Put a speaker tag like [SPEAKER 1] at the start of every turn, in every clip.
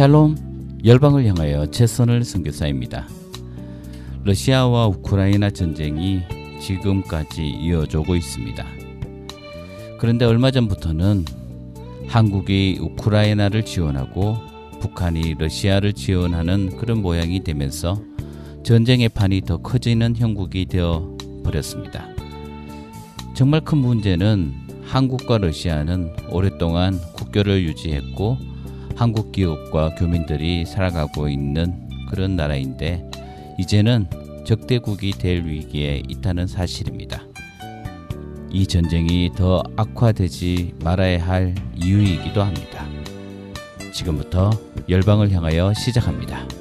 [SPEAKER 1] 샬롬 열방을 향하여 최선을 선교사입니다. 러시아와 우크라이나 전쟁이 지금까지 이어지고 있습니다. 그런데 얼마 전부터는 한국이 우크라이나를 지원하고 북한이 러시아를 지원하는 그런 모양이 되면서 전쟁의 판이 더 커지는 형국이 되어 버렸습니다. 정말 큰 문제는 한국과 러시아는 오랫동안 국교를 유지했고 한국 기업과 교민들이 살아가고 있는 그런 나라인데 이제는 적대국이 될 위기에 있다는 사실입니다. 이 전쟁이 더 악화되지 말아야 할 이유이기도 합니다. 지금부터 열방을 향하여 시작합니다.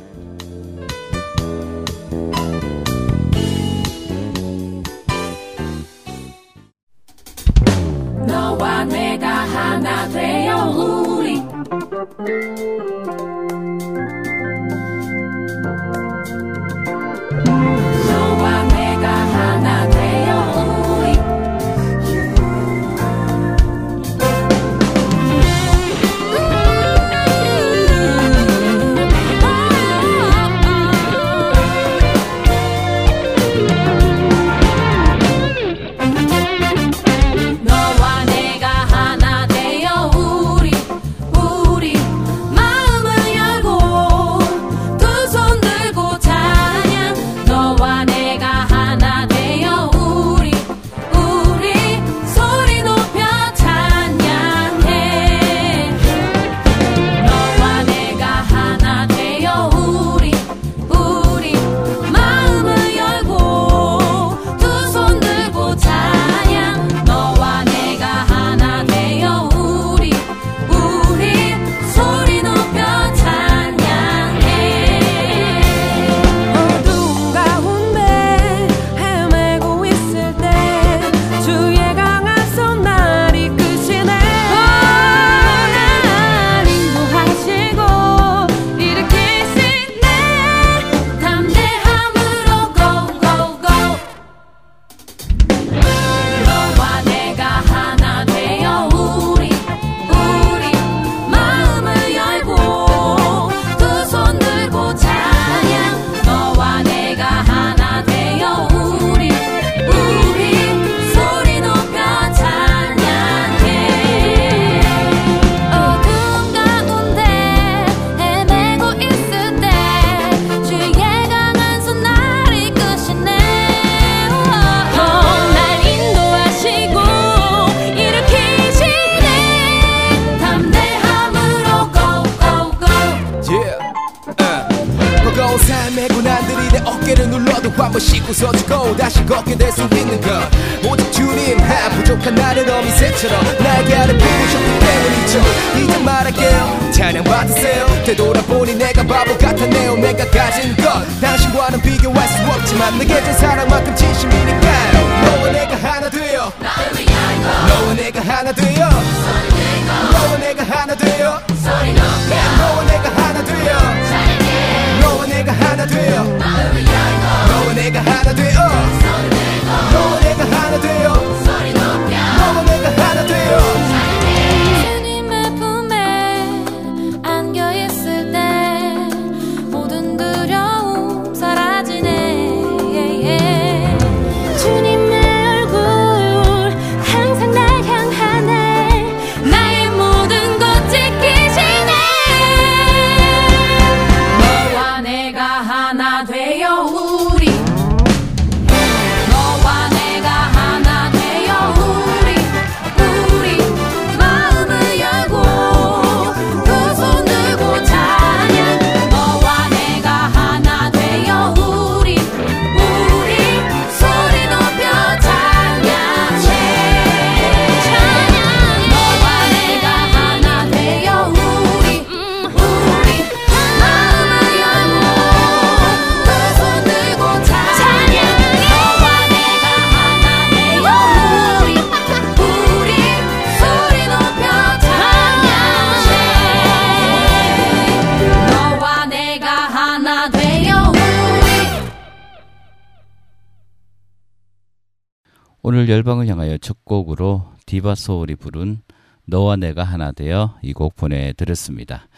[SPEAKER 1] 오늘 열방을 향하여 첫 곡으로 디바 소울이 부른 너와 내가 하나 되어 이 곡 보내드렸습니다.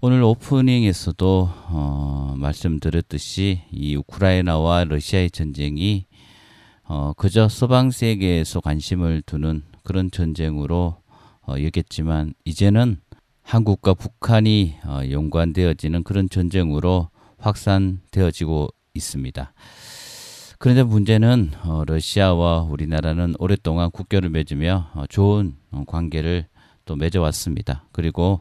[SPEAKER 2] 오늘 오프닝에서도 어, 말씀드렸듯이 이 우크라이나와 러시아의 전쟁이 어, 그저 서방 세계에서 관심을 두는 그런 전쟁으로 어, 여겼지만 이제는 한국과 북한이 어, 연관되어지는 그런 전쟁으로 확산되어지고 있습니다. 그런데 문제는 어, 러시아와 우리나라는 오랫동안 국교를 맺으며 어, 좋은 어, 관계를 또 맺어왔습니다. 그리고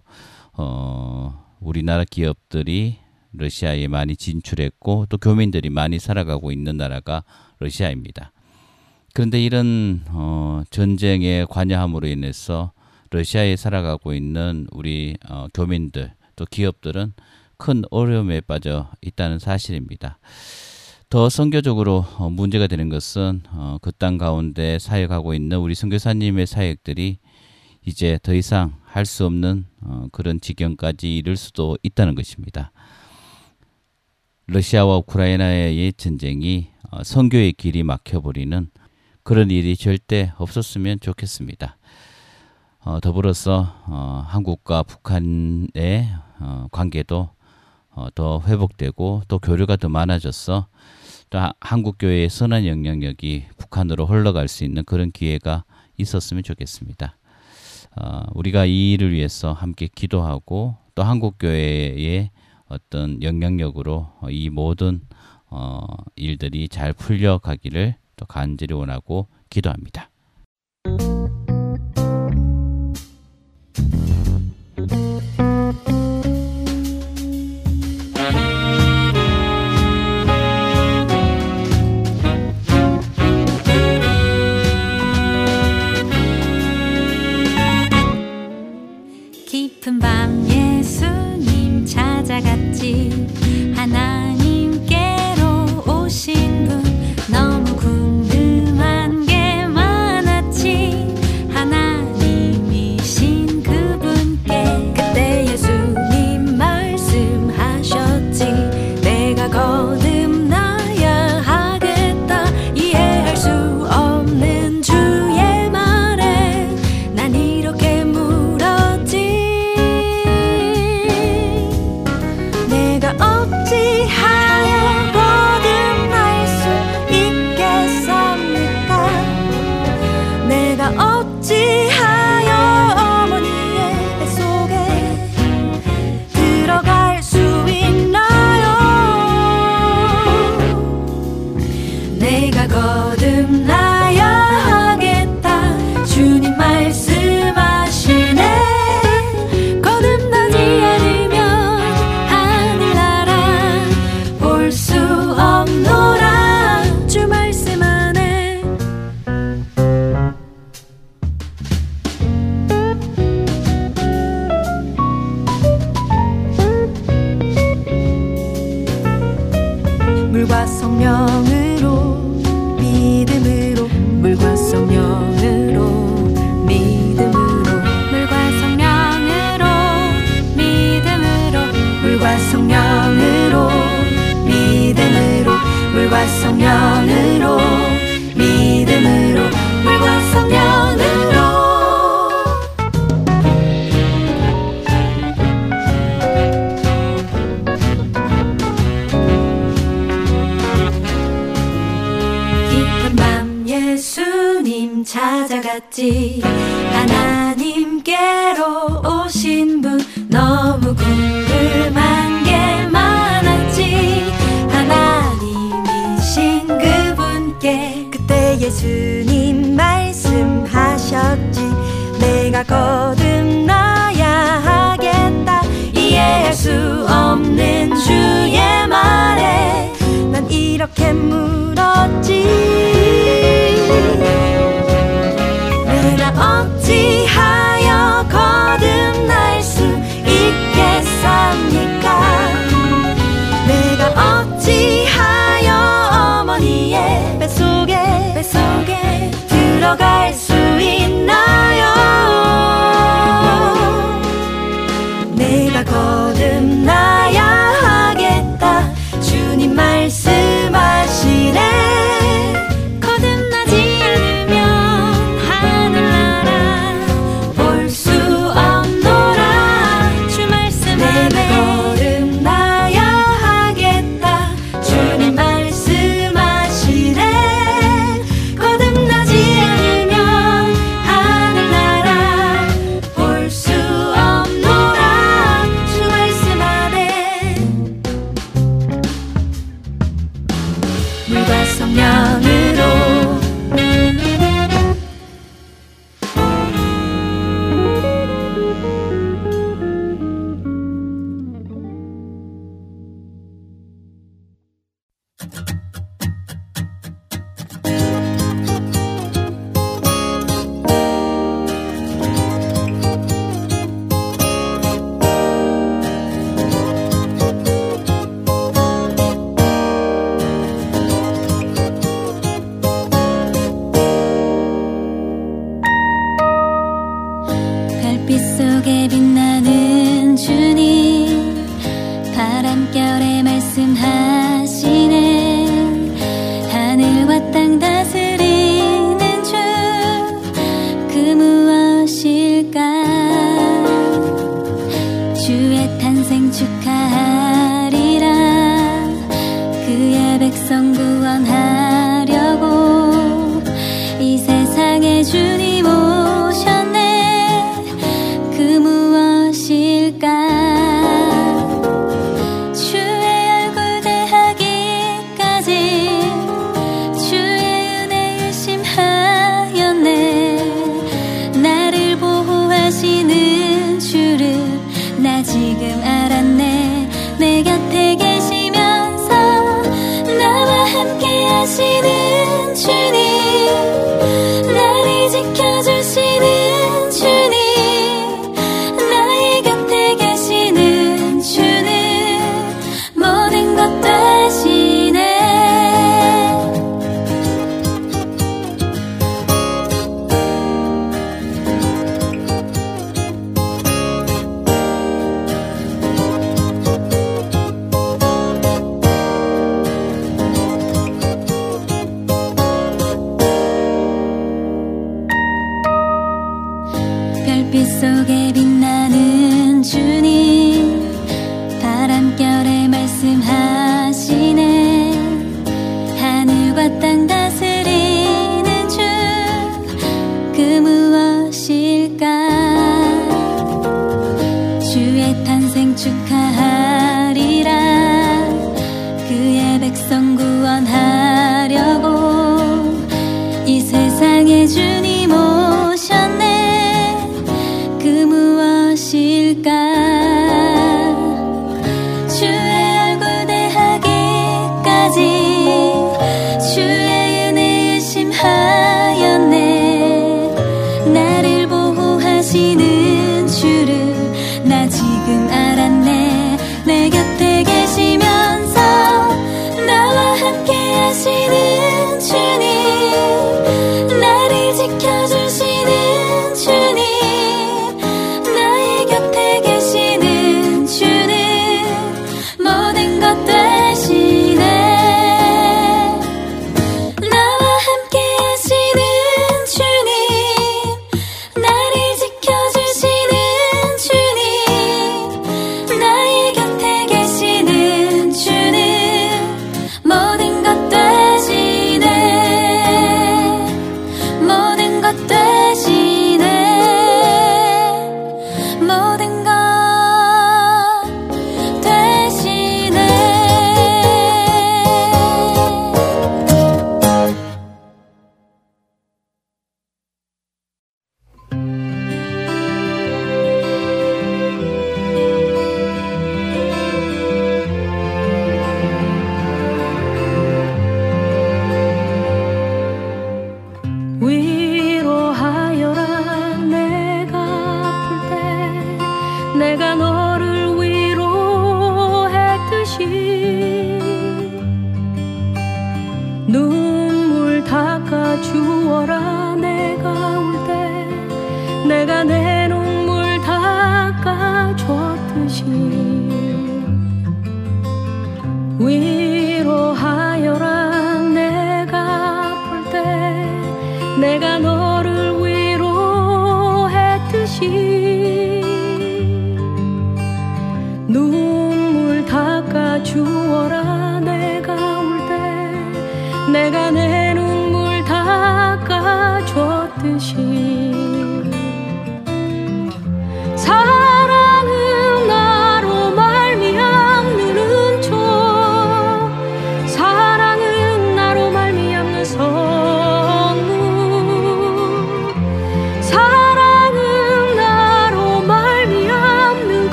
[SPEAKER 2] 어, 우리나라 기업들이 러시아에 많이 진출했고 또 교민들이 많이 살아가고 있는 나라가 러시아입니다. 그런데 이런 어, 전쟁에 관여함으로 인해서 러시아에 살아가고 있는 우리 어, 교민들 또 기업들은 큰 어려움에 빠져 있다는 사실입니다. 더 선교적으로 어, 문제가 되는 것은 어, 그땅 가운데 사역하고 있는 우리 선교사님의 사역들이 이제 더 이상 할 수 없는 어, 그런 지경까지 이를 수도 있다는 것입니다. 러시아와 우크라이나의 전쟁이 어, 선교의 길이 막혀버리는 그런 일이 절대 없었으면 좋겠습니다. 어, 더불어서 어, 한국과 북한의 어, 관계도 어, 더 회복되고 또 교류가 더 많아져서 또 하- 한국 교회의 선한 영향력이 북한으로 흘러갈 수 있는 그런 기회가 있었으면 좋겠습니다. 어, 우리가 이 일을 위해서 함께 기도하고 또 한국 교회의 어떤 영향력으로 어, 이 모든 어, 일들이 잘 풀려가기를 또 간절히 원하고 기도합니다.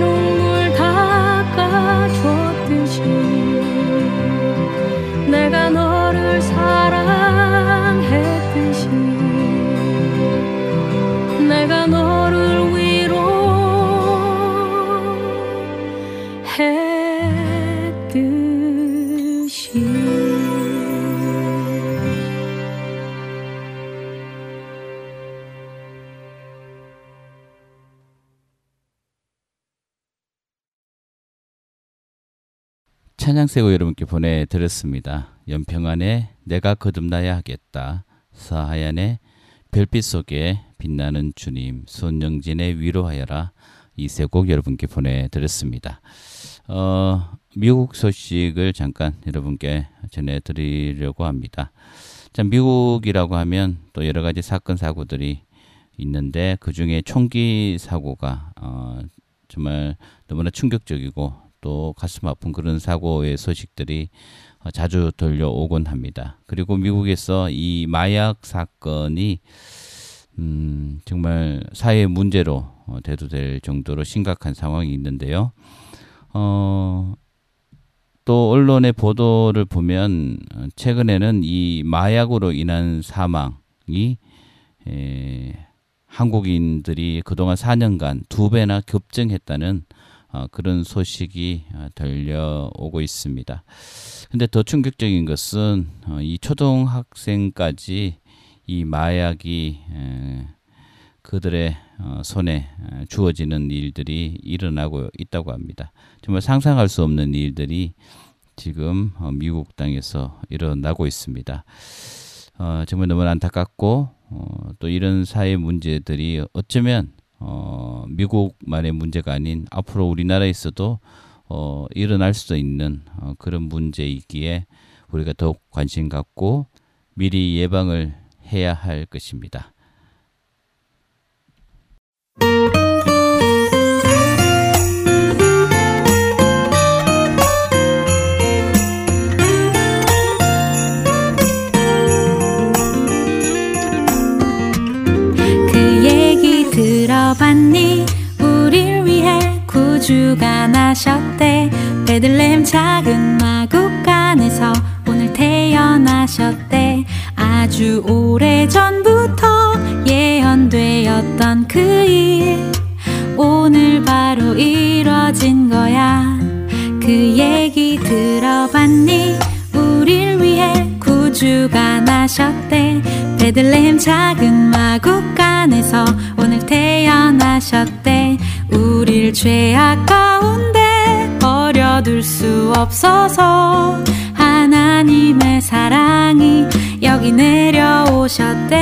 [SPEAKER 1] 눈물 닦아줬
[SPEAKER 3] 찬양세고 여러분께 보내드렸습니다. 연평안에 내가 거듭나야 하겠다. 서하얀의 별빛 속에 빛나는 주님, 손영진의 위로하여라. 이 세 곡 여러분께 보내드렸습니다. 어, 미국 소식을 잠깐 여러분께 전해드리려고 합니다. 자, 미국이라고 하면 또 여러 가지 사건 사고들이 있는데 그 중에 총기 사고가 어, 정말 너무나 충격적이고 또 가슴 아픈 그런 사고의 소식들이 어, 자주 들려오곤 합니다. 그리고 미국에서 이 마약 사건이 음, 정말 사회 문제로 어, 대두될 정도로 심각한 상황이 있는데요. 어, 또 언론의 보도를 보면 어, 최근에는 이 마약으로 인한 사망이 에, 한국인들이 그동안 4년간 두 배나 급증했다는 어, 그런 소식이 어, 들려오고 있습니다. 근데 더 충격적인 것은 어, 이 초등학생까지 이 마약이 에, 그들의 어, 손에 에, 주어지는 일들이 일어나고 있다고 합니다. 정말 상상할 수 없는 일들이 지금 어, 미국 땅에서 일어나고 있습니다. 어, 정말 너무 안타깝고 어, 또 이런 사회 문제들이 어쩌면 어, 미국만의 문제가 아닌 앞으로 우리나라에서도 어, 일어날 수도 있는 어, 그런 문제이기에 우리가 더욱 관심 갖고 미리 예방을 해야 할 것입니다.
[SPEAKER 1] 구주가 나셨대. 베들레헴 작은 마국간에서 오늘 태어나셨대. 아주 오래 전부터 예언되었던 그 일. 오늘 바로 이뤄진 거야. 그 얘기 들어봤니? 우릴 위해 구주가 나셨대. 베들레헴 작은 마국간에서 오늘 태어나셨대 우릴 죄악 가운데 버려둘 수 없어서 하나님의 사랑이 여기 내려오셨대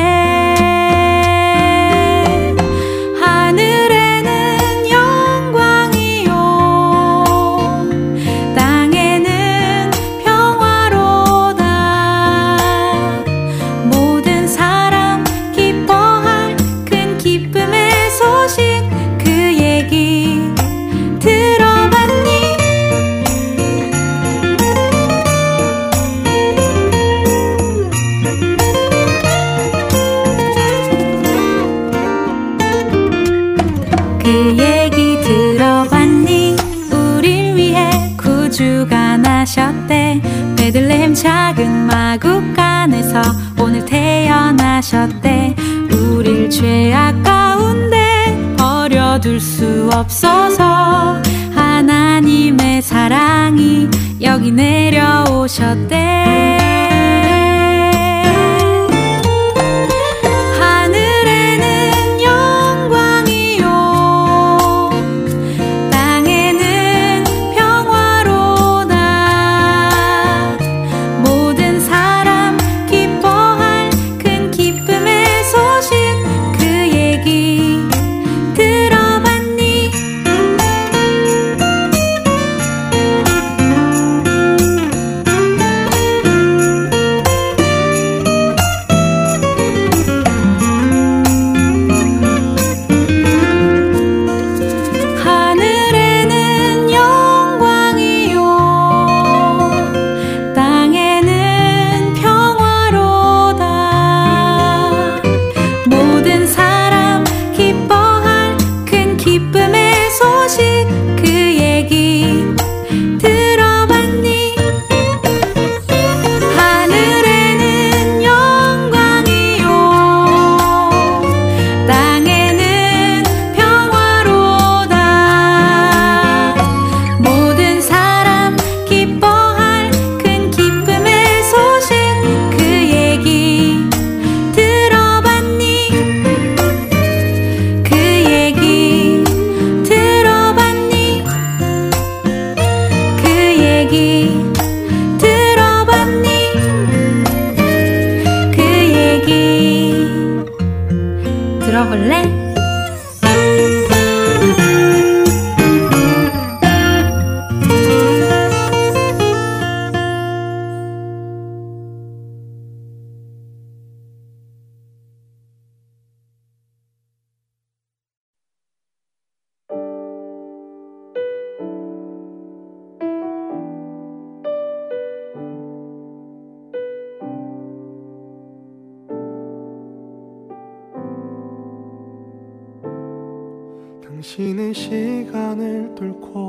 [SPEAKER 1] 그 얘기 들어봤니? 우릴 위해 구주가 나셨대. 베들레헴 작은 마국간에서 오늘 태어나셨대. 우릴 죄악 가운데 버려둘 수 없어서 하나님의 사랑이 여기 내려오셨대
[SPEAKER 4] 시간을 뚫고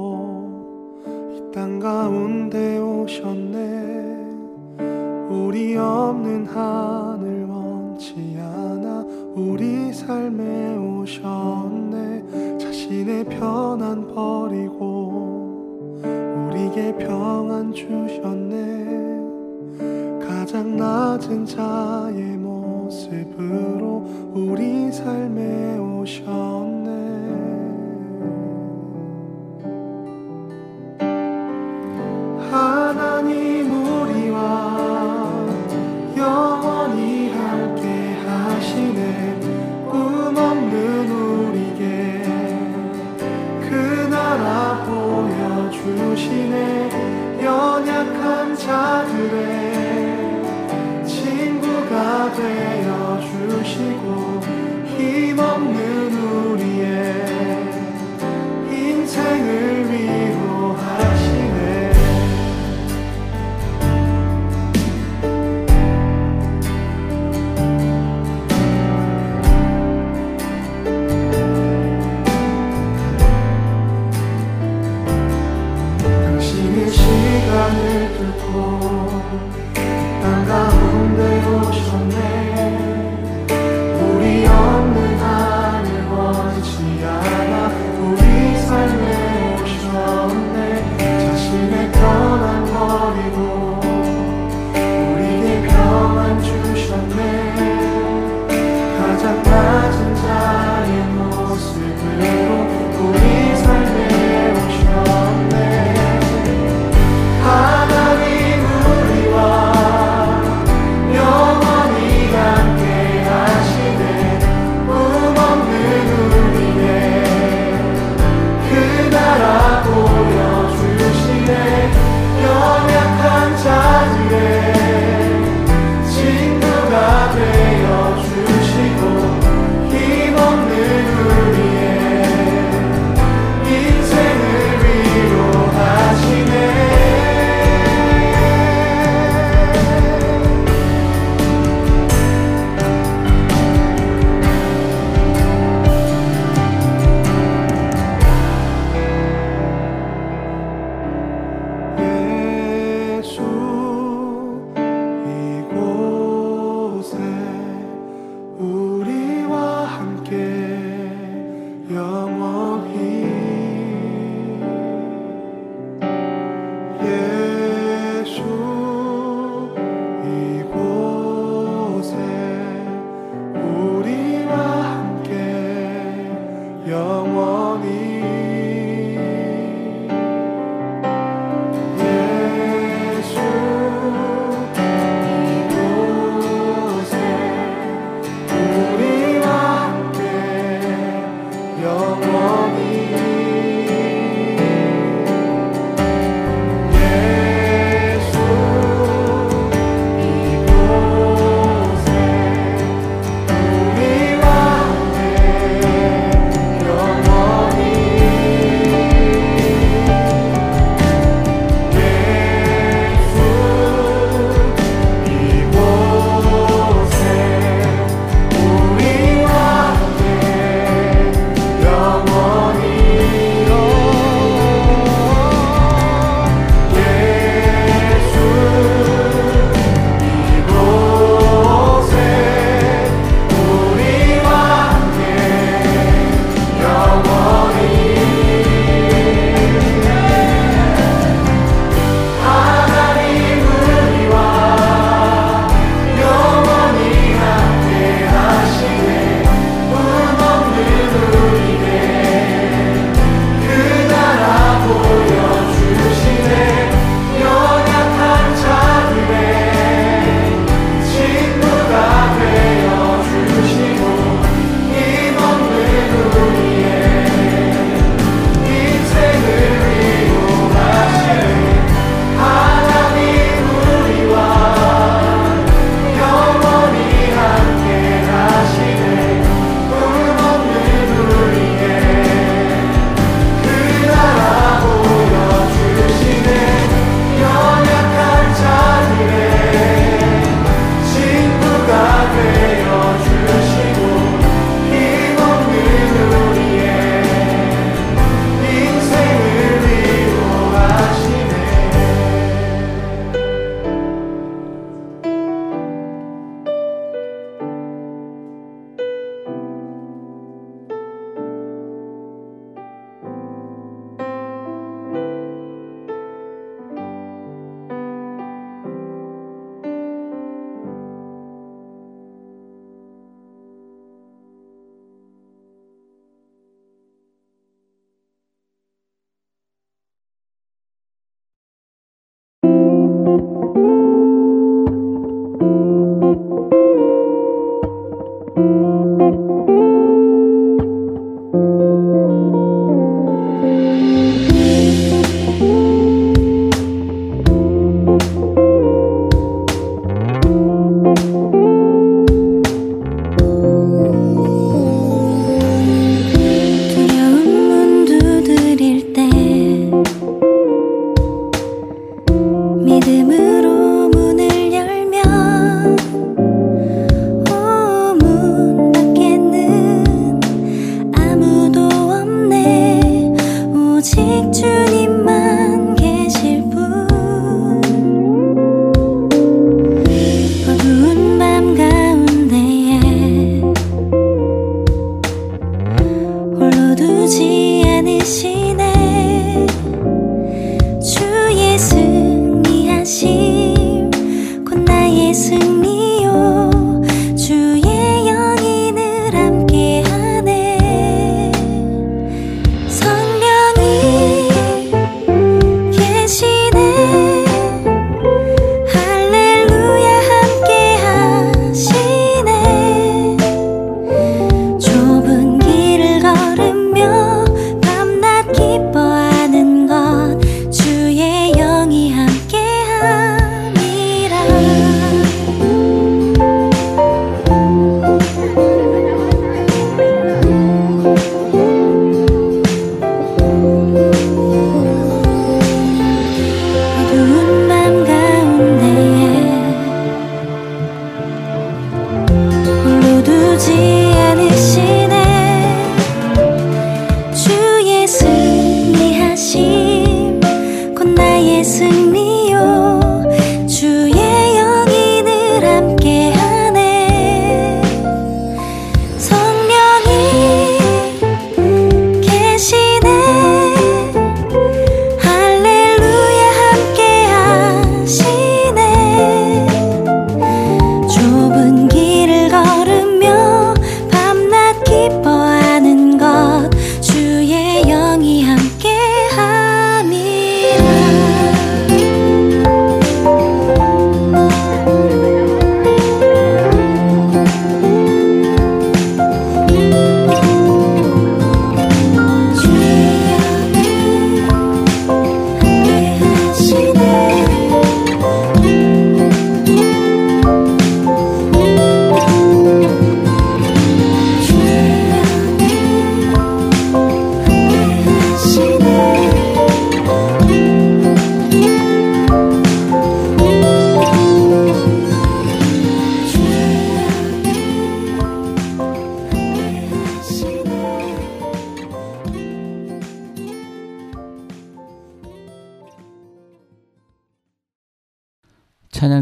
[SPEAKER 5] 心。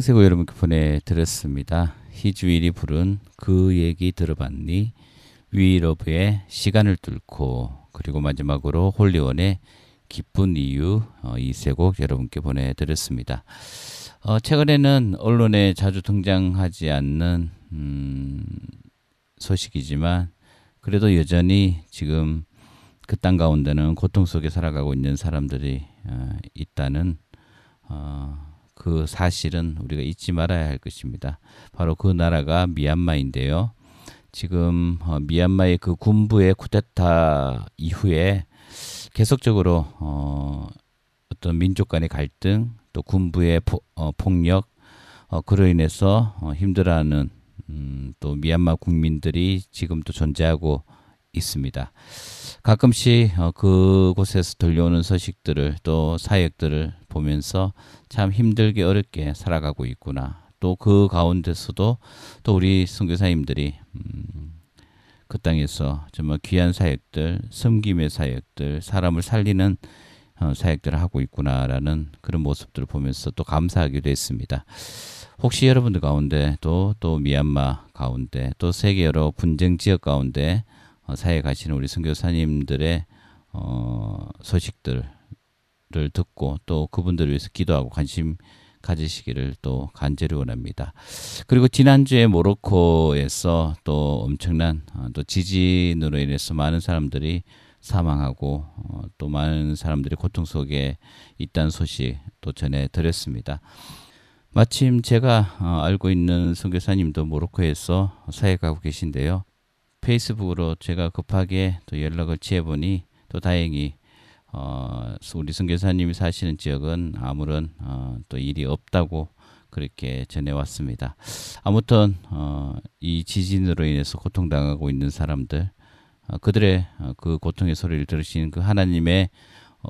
[SPEAKER 3] 찬양세고 여러분께 보내드렸습니다. 희주일이 부른 그 얘기 들어봤니? 위러브의 시간을 뚫고 그리고 마지막으로 홀리원의 기쁜 이유 어, 이세 곡 여러분께 보내드렸습니다. 어, 최근에는 언론에 자주 등장하지 않는 음, 소식이지만 그래도 여전히 지금 그 땅 가운데는 고통 속에 살아가고 있는 사람들이 어, 있다는 어, 그 사실은 우리가 잊지 말아야 할 것입니다. 바로 그 나라가 미얀마인데요. 지금 어, 미얀마의 그 군부의 쿠데타 이후에 계속적으로 어, 어떤 민족 간의 갈등 또 군부의 포, 어, 폭력 어, 그로 인해서 어, 힘들어하는 음, 또 미얀마 국민들이 지금도 존재하고 있습니다. 가끔씩 어, 그곳에서 들려오는 소식들을 또 사역들을 보면서 참 힘들게 어렵게 살아가고 있구나. 또 그 가운데서도 또 우리 선교사님들이 음, 그 땅에서 정말 귀한 사역들, 섬김의 사역들, 사람을 살리는 어, 사역들을 하고 있구나라는 그런 모습들을 보면서 또 감사하기도 했습니다. 혹시 여러분들 가운데 또, 또 미얀마 가운데 또 세계 여러 분쟁 지역 가운데 어, 사역하시는 우리 선교사님들의 어, 소식들 을 듣고 또 그분들을 위해서 기도하고 관심 가지시기를 또 간절히 원합니다. 그리고 지난주에 모로코에서 또 엄청난 어, 또 지진으로 인해서 많은 사람들이 사망하고 어, 또 많은 사람들이 고통 속에 있다는 소식 또 전해 드렸습니다. 마침 제가 어, 알고 있는 선교사님도 모로코에서 사역하고 계신데요. 페이스북으로 제가 급하게 또 연락을 취해보니 또 다행히 어, 우리 선교사님이 사시는 지역은 아무런 어, 또 일이 없다고 그렇게 전해왔습니다. 아무튼 어, 이 지진으로 인해서 고통당하고 있는 사람들 어, 그들의 어, 그 고통의 소리를 들으시는 그 하나님의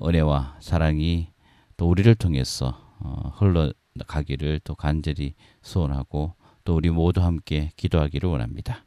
[SPEAKER 3] 은혜와 사랑이 또 우리를 통해서 어, 흘러가기를 또 간절히 소원하고 또 우리 모두 함께 기도하기를 원합니다.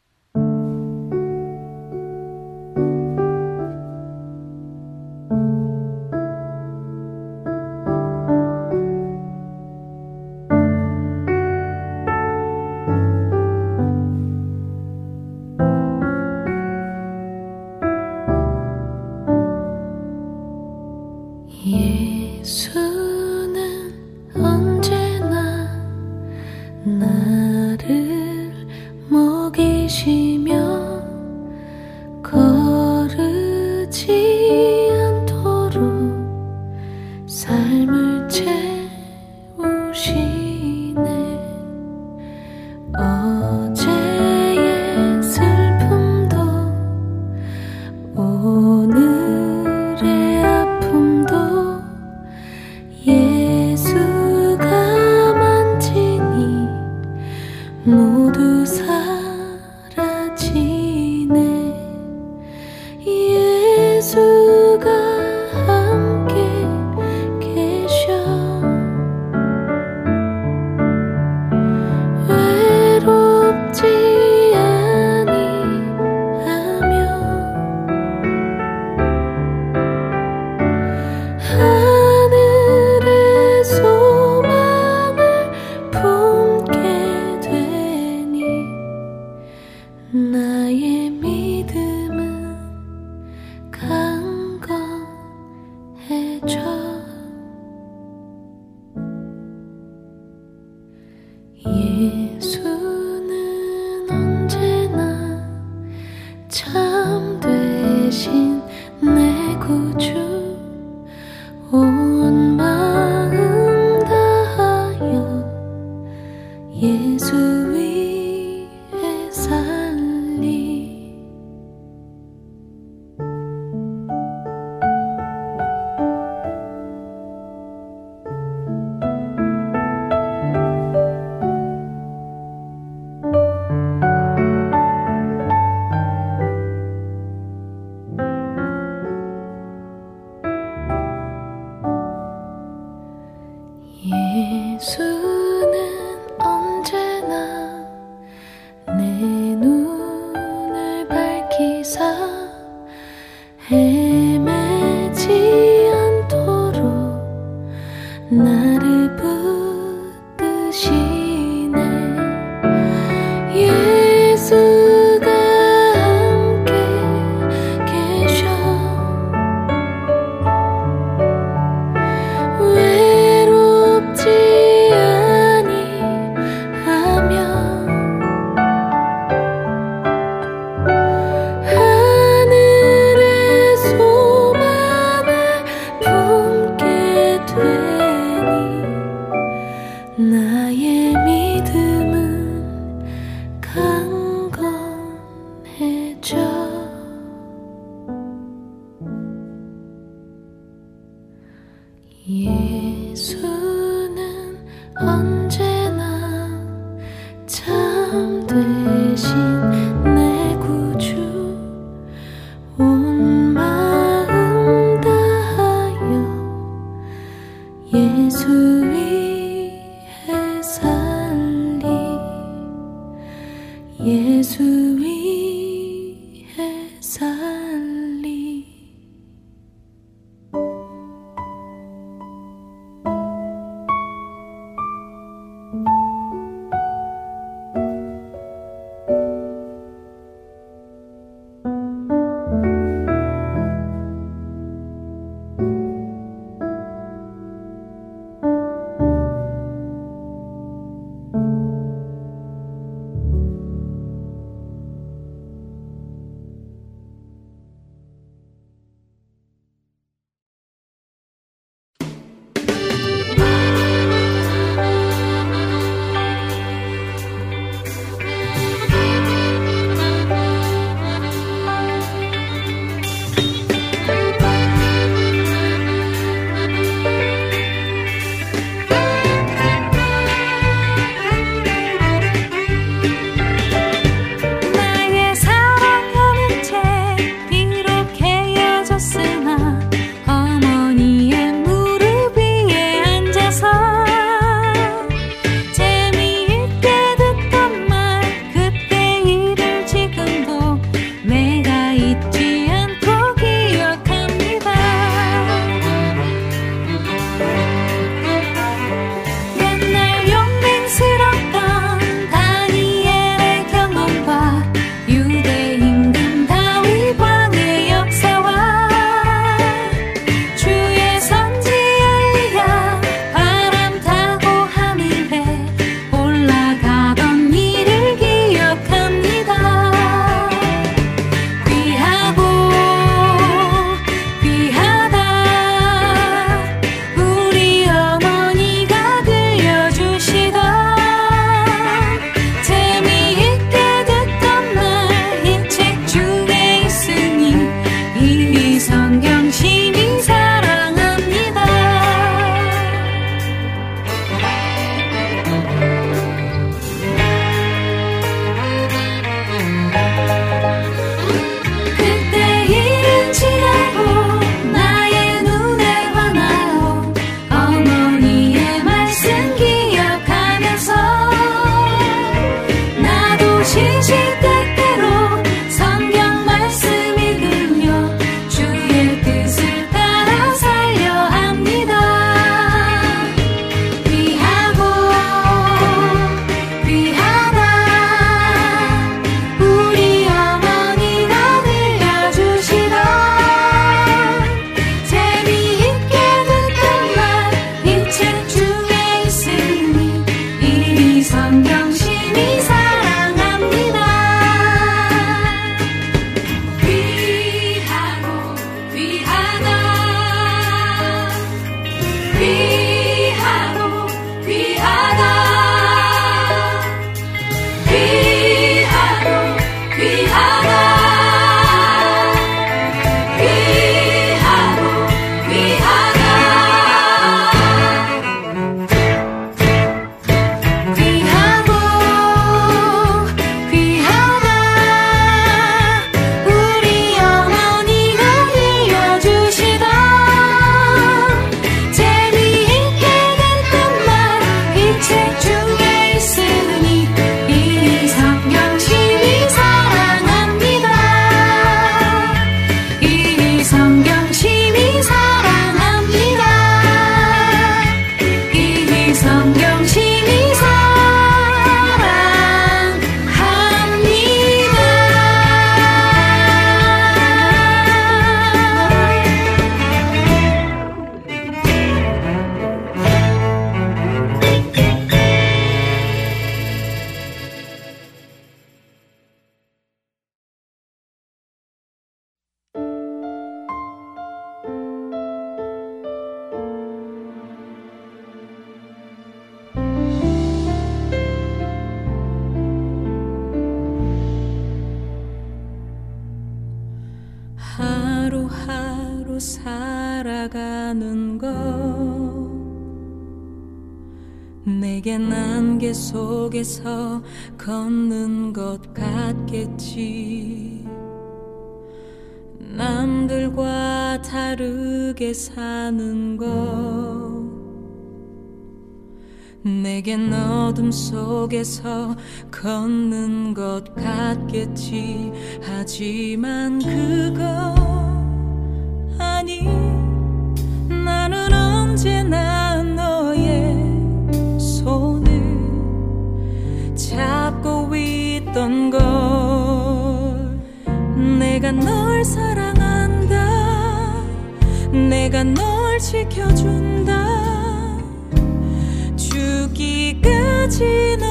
[SPEAKER 6] 나는가
[SPEAKER 1] 내게 안개 속에서 걷는 것 같겠지. 남들과 다르게 사는 것. 내게 어둠 속에서 걷는 것 같겠지. 하지만 그것 내가 널 사랑한다. 내가 널 지켜준다. 죽기까지 널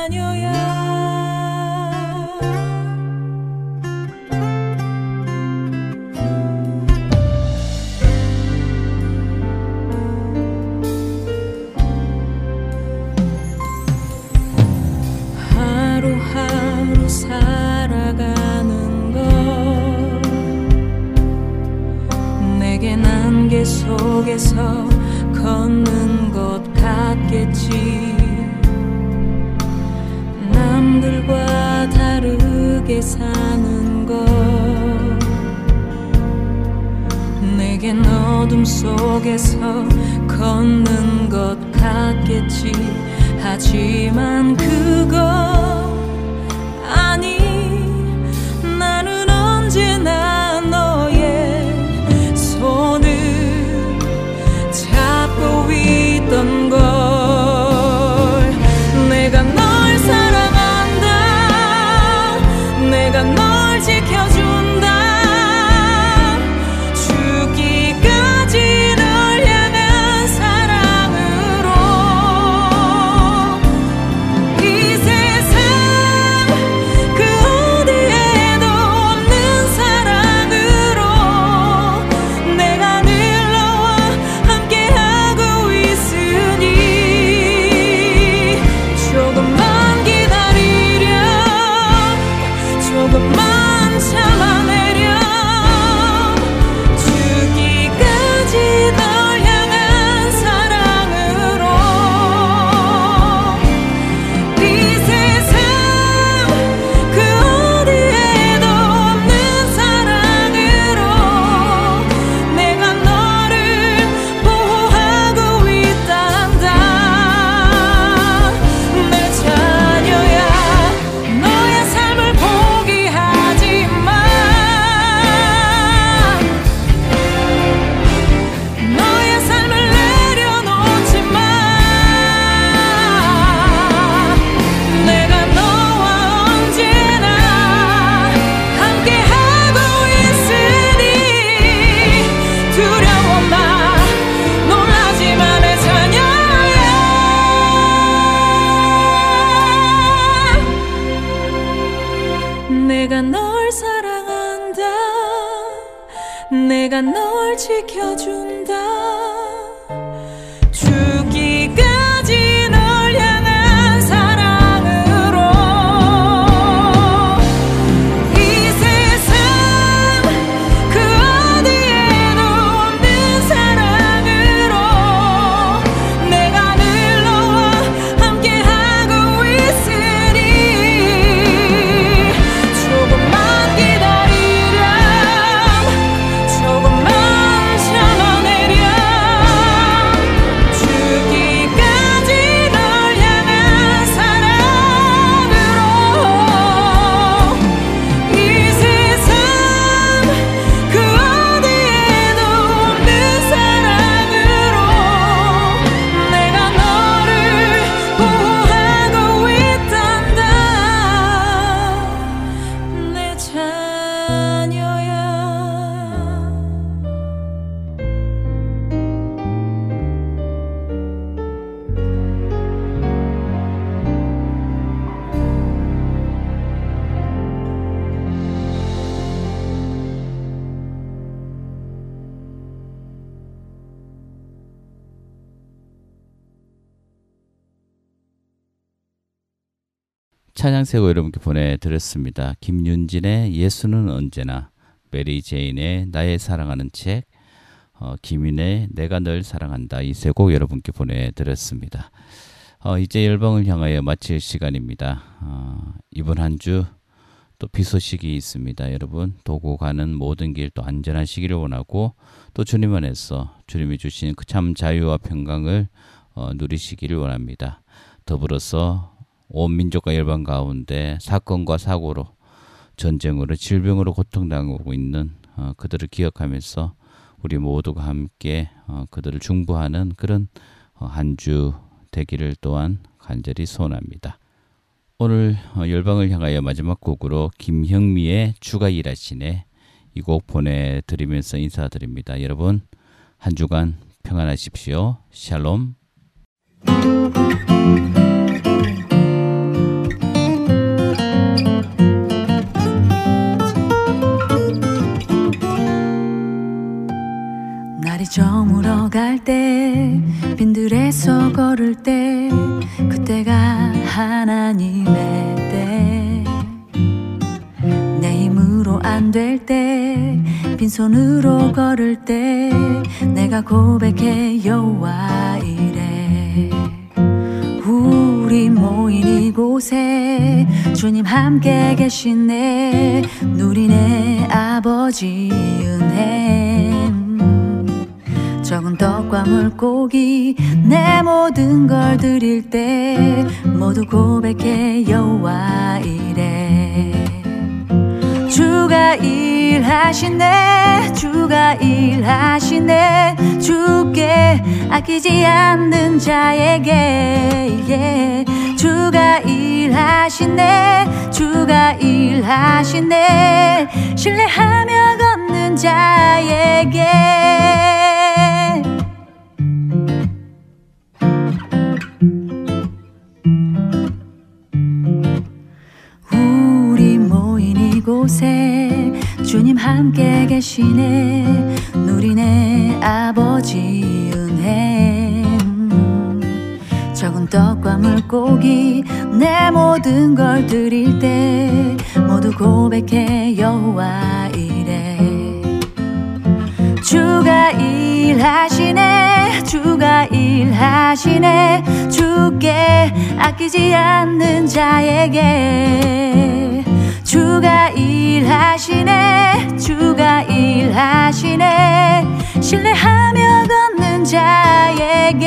[SPEAKER 1] I knew you.
[SPEAKER 3] 찬양 세 곡 여러분께 보내드렸습니다. 김윤진의 예수는 언제나, 메리 제인의 나의 사랑하는 책, 어, 김인의 내가 널 사랑한다 이 세 곡 여러분께 보내드렸습니다. 어, 이제 열방을 향하여 마칠 시간입니다. 어, 이번 한 주 또 비 소식이 있습니다. 여러분 오고 가는 모든 길 또 안전하시기를 원하고 또 주님 안에서 주님이 주신 그 참 자유와 평강을 어, 누리시기를 원합니다. 더불어서 온 민족과 열방 가운데 사건과 사고로 전쟁으로 질병으로 고통당하고 있는 어, 그들을 기억하면서 우리 모두가 함께 어, 그들을 중보하는 그런 어, 한주 되기를 또한 간절히 소원합니다. 오늘 어, 열방을 향하여 마지막 곡으로 김형미의 주가 일하시네 이 곡 보내드리면서 인사드립니다. 여러분 한 주간 평안하십시오. 샬롬.
[SPEAKER 6] 갈 때 빈들에서 걸을 때 그때가 하나님의 때. 내 힘으로 안 될 때 빈손으로 걸을 때 내가 고백해 여호와 이래. 우리 모인 이곳에 주님 함께 계시네. 누리네 아버지 은혜 적은 떡과 물고기 내 모든 걸 드릴 때 모두 고백해 여호와 이래. 주가 일하시네 주가 일하시네. 주께 아끼지 않는 자에게 예. 주가 일하시네 주가 일하시네. 신뢰하며 걷는 자에게 주님 함께 계시네. 누리네 아버지 은혜. 적은 떡과 물고기 내 모든 걸 드릴 때 모두 고백해 여호와 이래. 주가 일하시네 주가 일하시네. 주께 아끼지 않는 자에게 주가 일하시네 주가 일하시네. 신뢰하며 걷는 자에게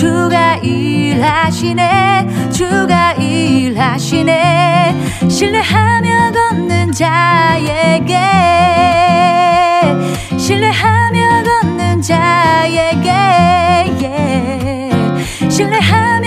[SPEAKER 6] 주가 일하시네 주가 일하시네 신뢰하며 걷는 자에게 신뢰하며 걷는 자에게 예. 신뢰하며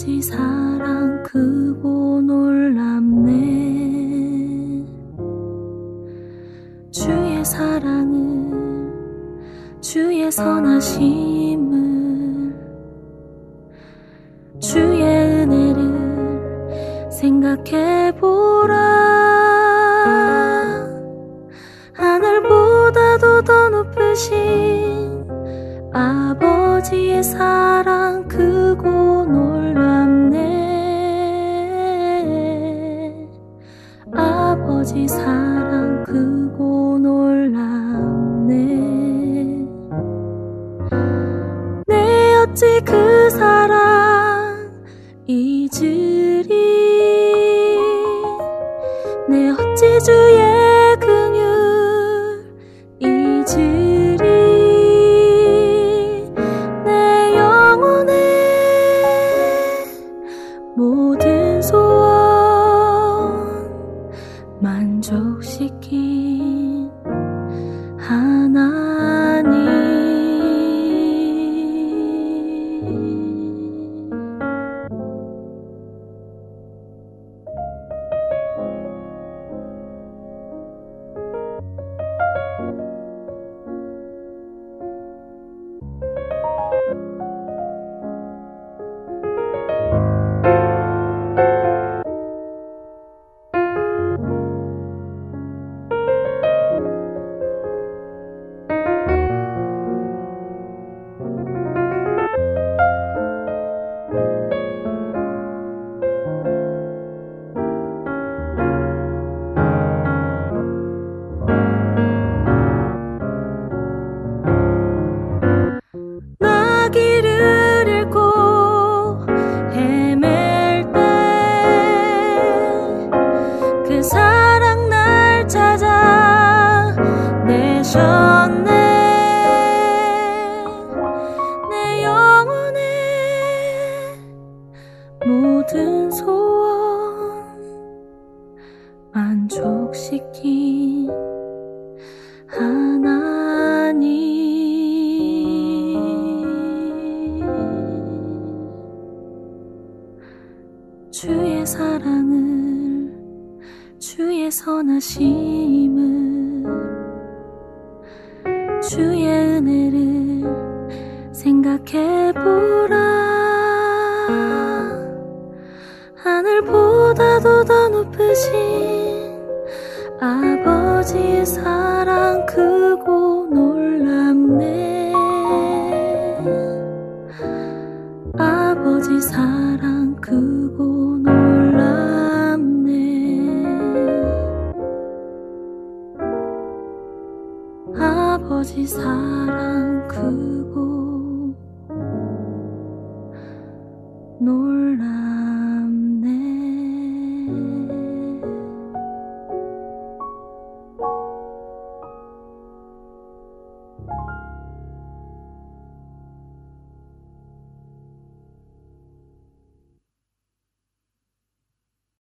[SPEAKER 1] 아버지 사랑